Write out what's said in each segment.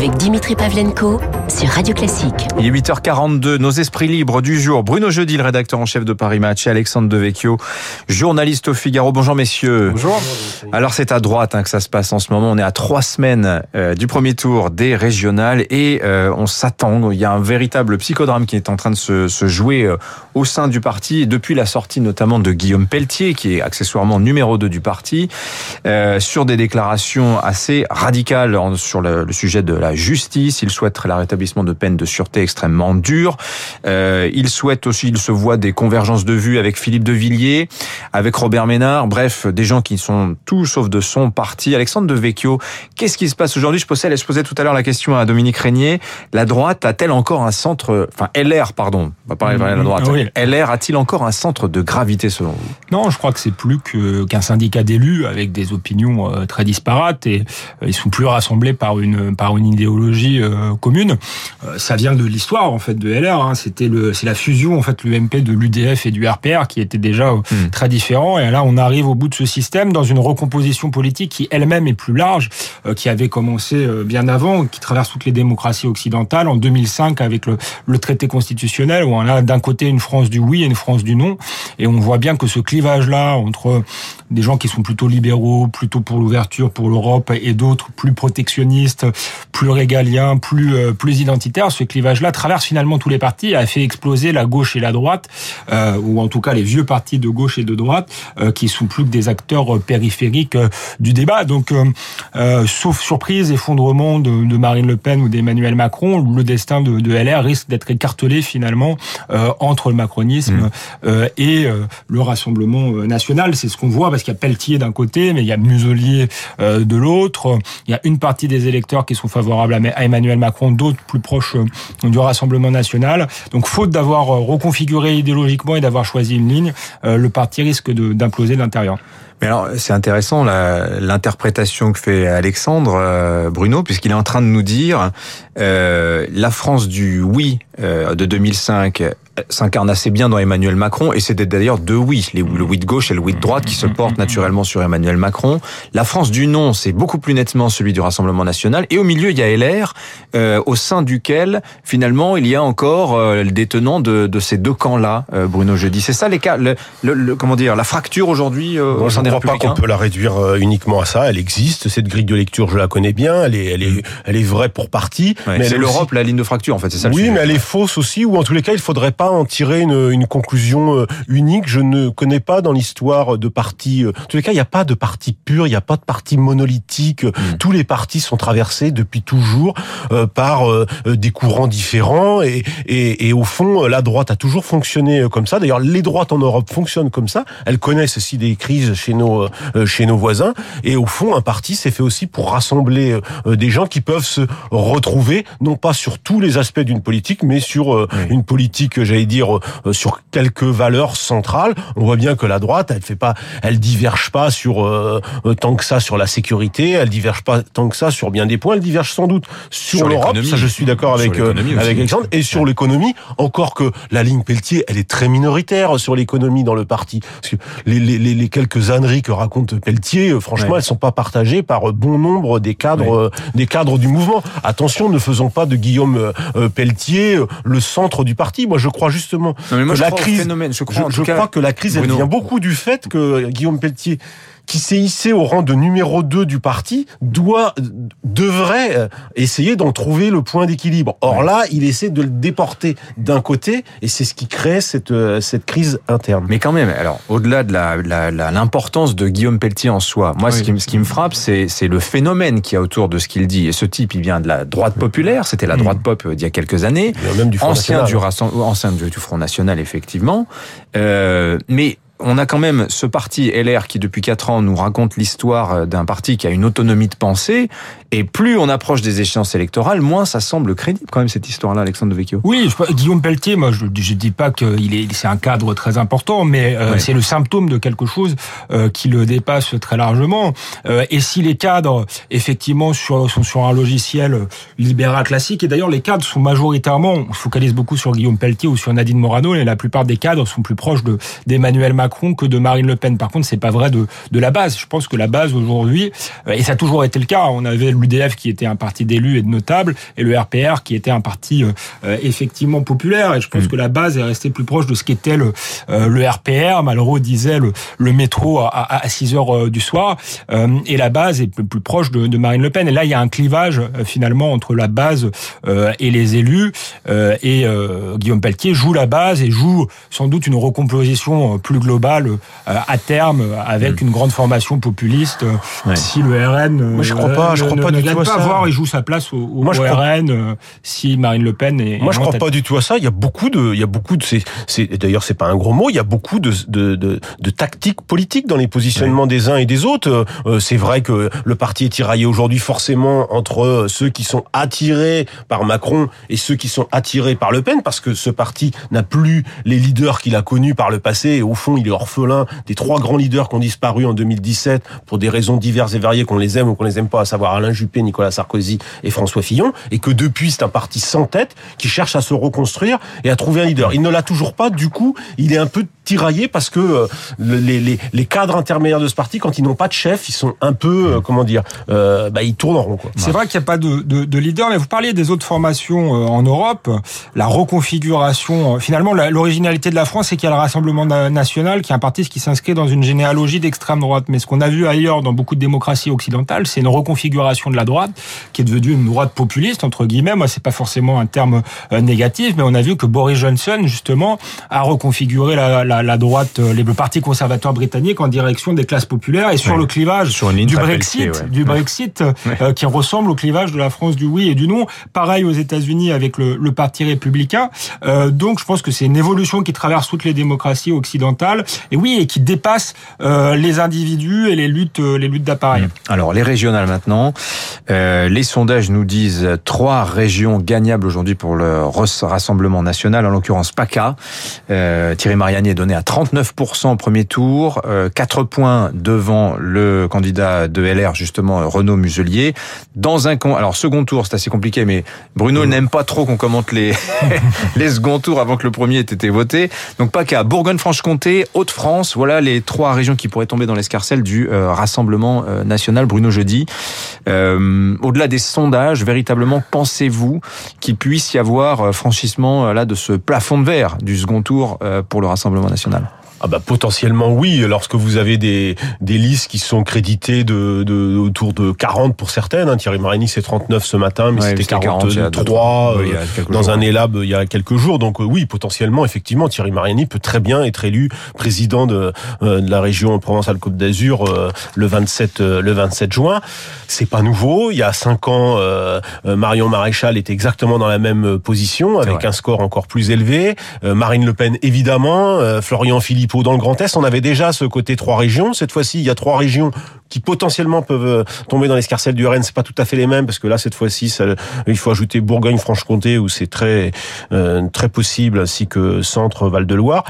avec Dimitri Pavlenko sur Radio Classique. Il est 8h42, nos esprits libres du jour. Bruno Jeudi, le rédacteur en chef de Paris Match, et Alexandre Devecchio, journaliste au Figaro. Bonjour messieurs. Bonjour. Alors c'est à droite hein, que ça se passe en ce moment. On est à trois semaines euh, du premier tour des régionales et euh, on s'attend. Il y a un véritable psychodrame qui est en train de se, se jouer euh, au sein du parti depuis la sortie notamment de Guillaume Pelletier, qui est accessoirement numéro 2 du parti, sur des déclarations assez radicales sur le, le sujet de la justice. Il souhaite la rétablissement de peines de sûreté extrêmement dures. Euh, il souhaite aussi, il se voit des convergences de vues avec Philippe de Villiers, avec Robert Ménard, bref, des gens qui sont tout sauf de son parti. Alexandre de Vecchio, qu'est-ce qui se passe aujourd'hui? Je posais, je posais tout à l'heure la question à Dominique Régnier. La droite a-t-elle encore un centre, enfin LR, pardon, on va parler de la droite. Oui. LR a-t-il encore un centre de gravité selon vous? Non, je crois que c'est plus qu'un syndicat d'élus avec des opinions euh, très disparates et euh, ils sont plus rassemblés par une par une idéologie euh, commune. Euh, Ça vient de l'histoire en fait de LR. hein. C'était le c'est la fusion en fait l'UMP de l'UDF et du RPR qui était déjà euh, Hmm. très différent. Et là, on arrive au bout de ce système dans une recomposition politique qui elle-même est plus large, qui avait commencé bien avant, qui traverse toutes les démocraties occidentales en 2005 avec le, le traité constitutionnel où on a d'un côté une France du oui et une France du non. Et on voit bien que ce clivage-là entre des gens qui sont plutôt libéraux, plutôt pour l'ouverture, pour l'Europe, et d'autres plus protectionnistes, plus plus euh, plus identitaires, ce clivage-là traverse finalement tous les partis, a fait exploser la gauche et la droite, euh, ou en tout cas les vieux partis de gauche et de droite, euh, qui sont plus que des acteurs euh, périphériques euh, du débat. Donc, sauf surprise, effondrement de, de Marine Le Pen ou d'Emmanuel Macron, le destin de, de LR risque d'être écartelé finalement euh, entre le macronisme Mmh. euh, et euh, le Rassemblement national. C'est ce qu'on voit parce qu'il y a Pelletier d'un côté, mais il y a Muselier euh, de l'autre. Il y a une partie des électeurs qui sont favorables à Emmanuel Macron, d'autres plus proches euh, du Rassemblement national. Donc, faute d'avoir euh, reconfiguré idéologiquement et d'avoir choisi une ligne, euh, le parti risque d'imploser de l'intérieur. Mais alors, c'est intéressant l'interprétation que fait Alexandre Bruno, puisqu'il est en train de nous dire la France du oui de 2005 euh, s'incarne assez bien dans Emmanuel Macron, et c'est d'ailleurs deux oui, le oui de gauche et le oui de droite qui se portent naturellement sur Emmanuel Macron. La France du non, c'est beaucoup plus nettement celui du Rassemblement national, et au milieu il y a LR, euh, au sein duquel finalement il y a encore euh, le détenant de, de ces deux camps-là, euh, Bruno Jeudi. C'est ça les cas, le, le- le- comment dire, la fracture aujourd'hui euh, au je sein ne des crois pas qu'on peut la réduire euh, uniquement à ça. Elle existe. Cette grille de lecture, je la connais bien. Elle est, elle est, elle est vraie pour partie. Ouais, mais c'est aussi- l'Europe, la ligne de fracture, en fait, c'est ça le Oui, mais elle est fausse aussi, ou en tous les cas, il faudrait pas en tirer une, une conclusion euh, unique. Je ne connais pas dans l'histoire de partis. euh, En tous les cas, il n'y a pas de parti pur, il n'y a pas de parti monolithique. Mm. Tous les partis sont traversés depuis toujours euh, par euh, euh, des courants différents, et, et, et au fond, euh, la droite a toujours fonctionné euh, comme ça. D'ailleurs, les droites en Europe fonctionnent comme ça. Elles connaissent aussi des crises chez nos euh, chez nos voisins, et au fond, un parti c'est fait aussi pour rassembler euh, des gens qui peuvent se retrouver, non pas sur tous les aspects d'une politique, mais sur euh, Oui. une politique, euh, j'allais dire, euh, sur quelques valeurs centrales. On voit bien que la droite, elle fait pas, elle diverge pas sur euh, euh, tant que ça sur la sécurité, elle diverge pas tant que ça sur bien des points, elle diverge sans doute sur, Sur l'Europe. Ça, je suis d'accord avec euh, avec Alexandre. Et sur l'économie, encore que la ligne Pelletier, elle est très minoritaire sur l'économie dans le parti. Parce que les, les, quelques âneries que raconte Pelletier, euh, franchement, Ouais. elles sont pas partagées par euh, bon nombre des cadres, euh, des cadres du mouvement. Attention, ne faisons pas de Guillaume euh, euh, Pelletier euh, le centre du parti. Moi, je crois justement Non, mais moi, que je la crois crise, phénomène. Je crois, je, je crois que la crise, elle Bruno. vient beaucoup du fait que Guillaume Pelletier, qui s'est hissé au rang de numéro 2 du parti, doit, devrait euh, essayer d'en trouver le point d'équilibre. Or là, il essaie de le déporter d'un côté, et c'est ce qui crée cette, euh, cette crise interne. Mais quand même, alors, au-delà de l'importance de Guillaume Pelletier en soi, moi, ce, qui, me- ce qui me frappe, c'est c'est le phénomène qu'il y a autour de ce qu'il dit. Et ce type, il vient de la droite populaire, c'était la droite pop euh, d'il y a quelques années, Il y a même du Front ancien National, du, ancien du, du Front National, effectivement. Euh, mais on a quand même ce parti LR qui depuis quatre ans nous raconte l'histoire euh, d'un parti qui a une autonomie de pensée et plus on approche des échéances électorales, moins ça semble crédible quand même cette histoire-là, Alexandre de Vecchio. Oui, je- Guillaume Pelletier, moi je je dis pas qu'il est c'est un cadre très important, mais euh, Ouais. c'est le symptôme de quelque chose euh, qui le dépasse très largement. Euh, et si les cadres effectivement sur, sont sur un logiciel libéral classique, et d'ailleurs les cadres sont majoritairement, on se focalise beaucoup sur Guillaume Pelletier ou sur Nadine Morano, et la plupart des cadres sont plus proches de d'Emmanuel Macron Macron que de Marine Le Pen. Par contre, c'est pas vrai de, de la base. Je pense que la base aujourd'hui, et ça a toujours été le cas, on avait l'UDF qui était un parti d'élus et de notables, et le RPR qui était un parti effectivement populaire. Et je pense mm. que la base est restée plus proche de ce qu'était le, le RPR. Malraux disait le, le métro à, à 6 heures du soir, et la base est plus proche de, de Marine Le Pen. Et là, il y a un clivage finalement entre la base et les élus. et Guillaume Pelletier joue la base et joue sans doute une recomposition plus globale à terme avec mm. une grande formation populiste. Si le RN Moi, je crois pas, je crois pas ne du tout à pas ça. voir, il joue sa place au, au, Moi, je au crois- RN si Marine Le Pen est. Moi, je en crois pas du tout à ça. Il y a beaucoup de, il y a beaucoup de, c'est, d'ailleurs, c'est pas un gros mot. Il y a beaucoup de, de, de, de tactiques politiques dans les positionnements des uns et des autres. Euh, c'est vrai que le parti est tiraillé aujourd'hui forcément entre ceux qui sont attirés par Macron et ceux qui sont attirés par Le Pen, parce que ce parti n'a plus les leaders qu'il a connus par le passé. Et au fond, il est orphelin des trois grands leaders qui ont disparu en 2017 pour des raisons diverses et variées, qu'on les aime ou qu'on les aime pas, à savoir Alain Juppé, Nicolas Sarkozy et François Fillon, et que depuis, c'est un parti sans tête qui cherche à se reconstruire et à trouver un leader. Il ne l'a toujours pas, du coup, il est un peu tiraillé parce que euh, les, les, cadres intermédiaires de ce parti, quand ils n'ont pas de chef, ils sont un peu, euh, comment dire, euh, bah, ils tournent en rond. C'est vrai qu'il n'y a pas de, de, de leader, mais vous parliez des autres formations en Europe. La reconfiguration, finalement, l'originalité de la France, c'est qu'il y a le Rassemblement na- qui est un parti qui s'inscrit dans une généalogie d'extrême droite. Mais ce qu'on a vu ailleurs dans beaucoup de démocraties occidentales, c'est une reconfiguration de la droite, qui est devenue une droite populiste, entre guillemets. Moi, c'est pas forcément un terme euh, négatif, mais on a vu que Boris Johnson, justement, a reconfiguré la, la, la droite, euh, les- le parti conservateur britannique en direction des classes populaires et sur Ouais. le clivage Sur du Brexit, ouais. du Brexit, euh, qui ressemble au clivage de la France du oui et du non. Pareil aux États-Unis avec le, le Parti républicain. Euh, donc, je pense que c'est une évolution qui traverse toutes les démocraties occidentales et oui, et qui dépasse euh, les individus et les luttes, euh, les luttes d'appareil. Alors, les régionales maintenant. Euh, les sondages nous disent trois régions gagnables aujourd'hui pour le Ras- Rassemblement national, en l'occurrence PACA. Euh, Thierry Mariani est donné à 39% au premier tour, euh, 4 points devant le candidat de LR, justement, Renaud Muselier. Dans un con... Alors, second tour, c'est assez compliqué, mais Bruno n'aime pas trop qu'on commente les, les seconds tours avant que le premier ait été voté. Donc PACA, Bourgogne-Franche-Comté, Haute-France, voilà les trois régions qui pourraient tomber dans l'escarcelle du euh, Rassemblement euh, national. Bruno Jeudi, euh, au-delà des sondages, véritablement, pensez-vous qu'il puisse y avoir franchissement là de ce plafond de verre du second tour pour le Rassemblement national? Ah bah potentiellement oui, lorsque vous avez des, des listes qui sont créditées de, de autour de 40 pour certaines. Hein. Thierry Mariani c'est 39 ce matin, mais Ouais, c'était c'était 40 il y a deux, 43 oui, il y a euh, dans jours. un élab il y a quelques jours. Donc euh, oui, potentiellement, effectivement, Thierry Mariani peut très bien être élu président de, euh, de la région Provence-Alpes-Côte d'Azur euh, le 27 euh, le 27 juin. C'est pas nouveau. Il y a cinq ans, euh, euh, Marion Maréchal était exactement dans la même euh, position avec un score encore plus élevé. Euh, Marine Le Pen évidemment, euh, Florian Philippot dans le Grand Est. On avait déjà ce côté trois régions. Cette fois-ci, il y a trois régions qui potentiellement peuvent euh, tomber dans l'escarcelle du RN. C'est pas tout à fait les mêmes parce que là, cette fois-ci, il faut ajouter Bourgogne-Franche-Comté où c'est très euh, très possible, ainsi que Centre Val-de-Loire.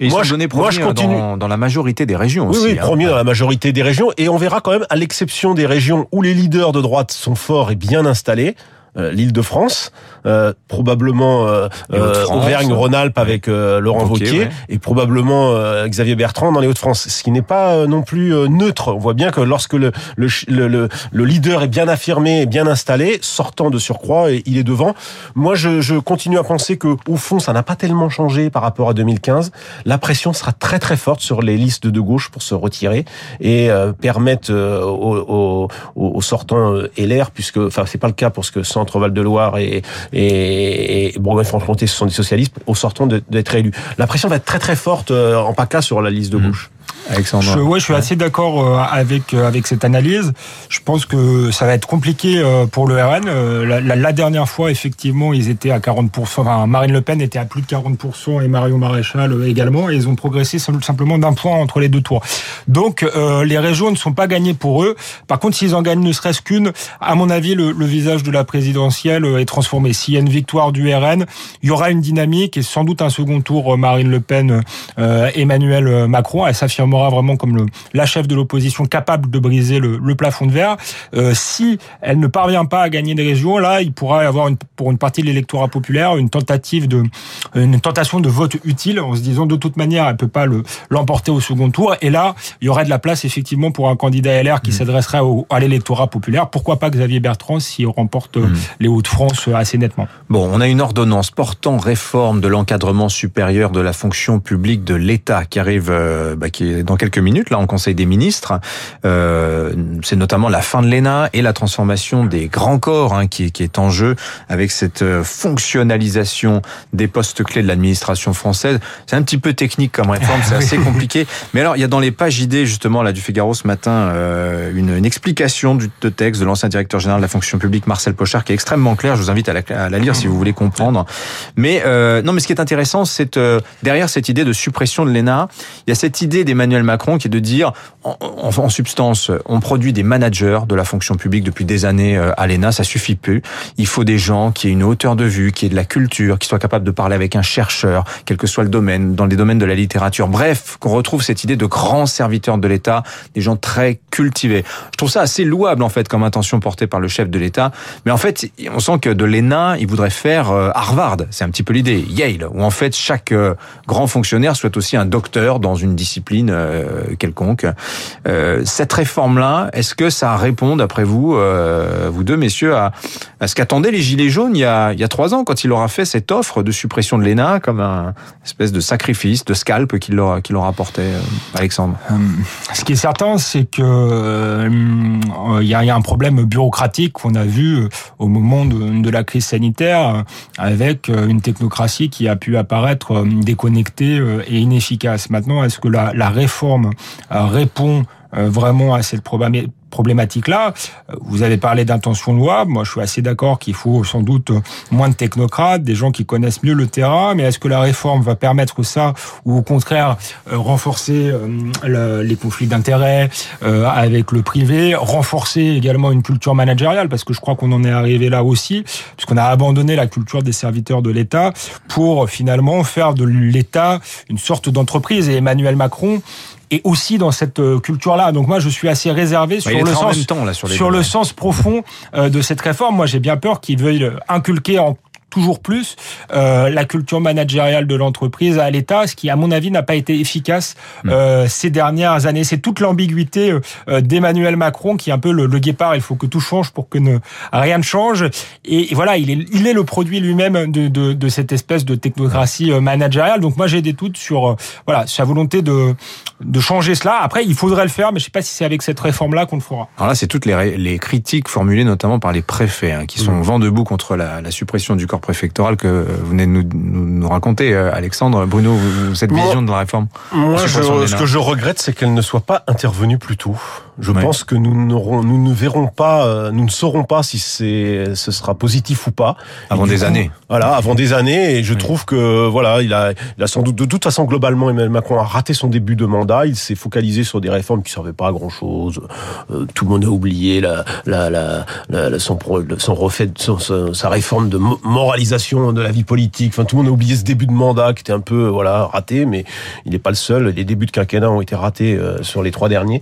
Et Moi, je- moi, je premiers continue. dans, dans la majorité des régions Oui, aussi. oui, hein. premier dans la majorité des régions. Et on verra quand même, à l'exception des régions où les leaders de droite sont forts et bien installés, euh, l'Île-de-France, euh, probablement euh, Les Hauts-de-France. Auvergne-Rhône-Alpes avec euh, Laurent Wauquiez, ouais. et probablement euh, Xavier Bertrand dans les Hauts-de-France, ce qui n'est pas euh, non plus euh, neutre. On voit bien que lorsque le, le, le, le- le leader est bien affirmé et bien installé, sortant de surcroît, et il est devant. Moi, je, je continue à penser que au fond, ça n'a pas tellement changé par rapport à 2015. La pression sera très très forte sur les listes de gauche pour se retirer et euh, permettre euh, aux, aux, aux sortants euh, LR, puisque enfin c'est pas le cas pour ce que Centre Val de Loire et, et, et Bourgogne-Franche-Comté ce sont des socialistes, aux sortants de- d'être élus. La pression va être très très forte euh, en PACA sur la liste de Mhm. gauche. Alexandre. Je, ouais, je suis assez d'accord euh, avec euh, avec cette analyse. Je pense que ça va être compliqué euh, pour le RN. La, la- la dernière fois, effectivement, ils étaient à 40%. Enfin, Marine Le Pen était à plus de 40% et Marion Maréchal également. Et ils ont progressé sim- simplement d'un point entre les deux tours. Donc, euh, les régions ne sont pas gagnées pour eux. Par contre, s'ils en gagnent ne serait-ce qu'une, à mon avis, le, le visage de la présidentielle est transformé. S'il y a une victoire du RN, il y aura une dynamique et sans doute un second tour Marine Le Pen, euh, Emmanuel Macron. S'affirmera vraiment comme le, la chef de l'opposition capable de briser le, le plafond de verre. Euh, si elle ne parvient pas à gagner des régions, là, il pourra y avoir une, pour une partie de l'électorat populaire une tentative de une tentation de vote utile en se disant de toute manière elle peut pas le l'emporter au second tour. Et là, il y aurait de la place effectivement pour un candidat LR qui mmh. s'adresserait à l'électorat populaire. Pourquoi pas Xavier Bertrand s'il remporte mmh. les Hauts-de-France assez nettement Bon, on a une ordonnance portant réforme de l'encadrement supérieur de la fonction publique de l'État qui arrive, euh, bah, qui est dans quelques minutes là en Conseil des ministres. Euh, c'est notamment la fin de l'ENA et la transformation des grands corps hein, qui, qui, est en jeu avec cette euh, fonctionnalisation des postes clés de l'administration française. C'est un petit peu technique comme réforme, c'est assez compliqué. Mais alors, il y a dans les pages idées justement là du Figaro ce matin euh, une, une, explication du texte de l'ancien directeur général de la fonction publique Marcel Pochard qui est extrêmement clair. Je vous invite à la, à la lire si vous voulez comprendre. Mais euh, non, mais ce qui est intéressant, c'est euh, derrière cette idée de suppression de l'ENA, il y a cette idée d'Emmanuel Macron qui est de dire, en, en, substance, on produit des managers de la fonction publique depuis des années euh, à l'ENA, ça suffit plus. Il faut des gens qui aient une hauteur de vue, qui aient de la culture, qui soient capables de parler avec un chercheur, quel que soit le domaine, dans les domaines de la littérature. Bref, qu'on retrouve cette idée de grands serviteurs de l'État, des gens très cultivés. Je trouve ça assez louable en fait comme intention portée par le chef de l'État. Mais en fait, on sent que de l'ENA, il voudrait faire euh, Harvard. C'est un petit peu l'idée. Yale, où en fait chaque euh, grand fonctionnaire soit aussi un docteur dans une discipline euh, quelconque. Cette réforme-là, est-ce que ça répond, d'après vous, vous deux messieurs, à, ce qu'attendaient les Gilets jaunes il y, a, il y a trois ans, quand il leur a fait cette offre de suppression de l'ENA comme un espèce de sacrifice, de scalp qu'il leur, qu'il leur apportait, Alexandre? Ce qui est certain, c'est que il y, a, un problème bureaucratique qu'on a vu au moment de, la crise sanitaire avec euh, une technocratie qui a pu apparaître euh, déconnectée euh, et inefficace. Maintenant, est-ce que la, la réforme répond vraiment à cette problématique-là. Vous avez parlé d'intention louable. Moi, je suis assez d'accord qu'il faut sans doute moins de technocrates, des gens qui connaissent mieux le terrain. Mais est-ce que la réforme va permettre ça ou au contraire euh, renforcer euh, les conflits d'intérêts euh, avec le privé, renforcer également une culture managériale? Parce que je crois qu'on en est arrivé là aussi, puisqu'on a abandonné la culture des serviteurs de l'État pour finalement faire de l'État une sorte d'entreprise. Et Emmanuel Macron et aussi dans cette euh, culture-là. Donc moi, je suis assez réservé sur le sens, temps, là, sur, sur le sens profond euh, de cette réforme. Moi, j'ai bien peur qu'ils veuillent inculquer en toujours plus euh, la culture managériale de l'entreprise à l'État, ce qui, à mon avis, n'a pas été efficace euh, ces dernières années. C'est toute l'ambiguïté euh, d'Emmanuel Macron qui est un peu le, guépard. Il faut que tout change pour que ne, rien ne change. Et, voilà, il est, il est le produit lui-même de, de, de, cette espèce de technocratie euh, managériale. Donc moi, j'ai des doutes sur euh, voilà sa volonté de, de changer cela. Après, il faudrait le faire, mais je sais pas si c'est avec cette réforme-là qu'on le fera. Alors là, c'est toutes les, les critiques formulées notamment par les préfets hein, qui sont mm. vent debout contre la, la suppression du corps préfectorale que vous venez de nous, nous, raconter, euh, Alexandre. Bruno, cette vision de la réforme Moi, ce que je regrette, c'est qu'elle ne soit pas intervenue plus tôt. Je pense que nous, nous ne verrons pas, euh, nous ne saurons pas si c'est, ce sera positif ou pas. Avant des années. Voilà, avant des années. Et je trouve que, voilà, il a, il a sans doute, de toute façon, globalement, Emmanuel Macron a raté son début de mandat. Il s'est focalisé sur des réformes qui servaient pas à grand chose. Euh, tout le monde a oublié la, la, la, la son, son refait, son, sa réforme de moralisation de la vie politique. Enfin, tout le monde a oublié ce début de mandat qui était un peu, voilà, raté, mais il n'est pas le seul. Les débuts de quinquennat ont été ratés euh, sur les trois derniers.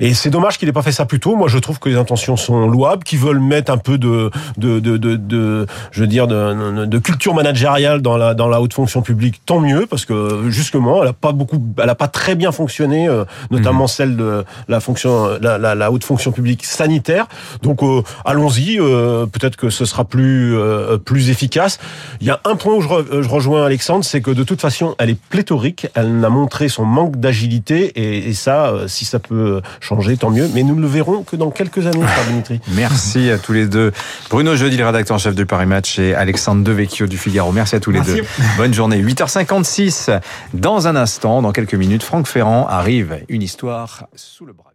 Et c'est dommage qu'il n'ait pas fait ça plus tôt. Moi, je trouve que les intentions sont louables, qu'ils veulent mettre un peu de, de, de, de, de je veux dire, de, de, culture managériale dans la, dans la haute fonction publique. Tant mieux, parce que justement, elle a pas beaucoup, elle a pas très bien fonctionné, euh, notamment mhm. celle de la fonction, la, la, la, haute fonction publique sanitaire. Donc, euh, allons-y. Euh, peut-être que ce sera plus, plus efficace. Il y a un point où je, je rejoins Alexandre, c'est que de toute façon, elle est pléthorique. Elle a montré son manque d'agilité, et, et ça, si ça peut changer, tant mieux. Mais nous ne le verrons que dans quelques années, Dimitri. Merci à tous les deux. Bruno Jeudi, le rédacteur en chef de Paris Match, et Alexandre Devecchio du Figaro. Merci à tous les deux. Bonne journée. 8h56. Dans un instant, dans quelques minutes, Franck Ferrand arrive. Une histoire sous le bras.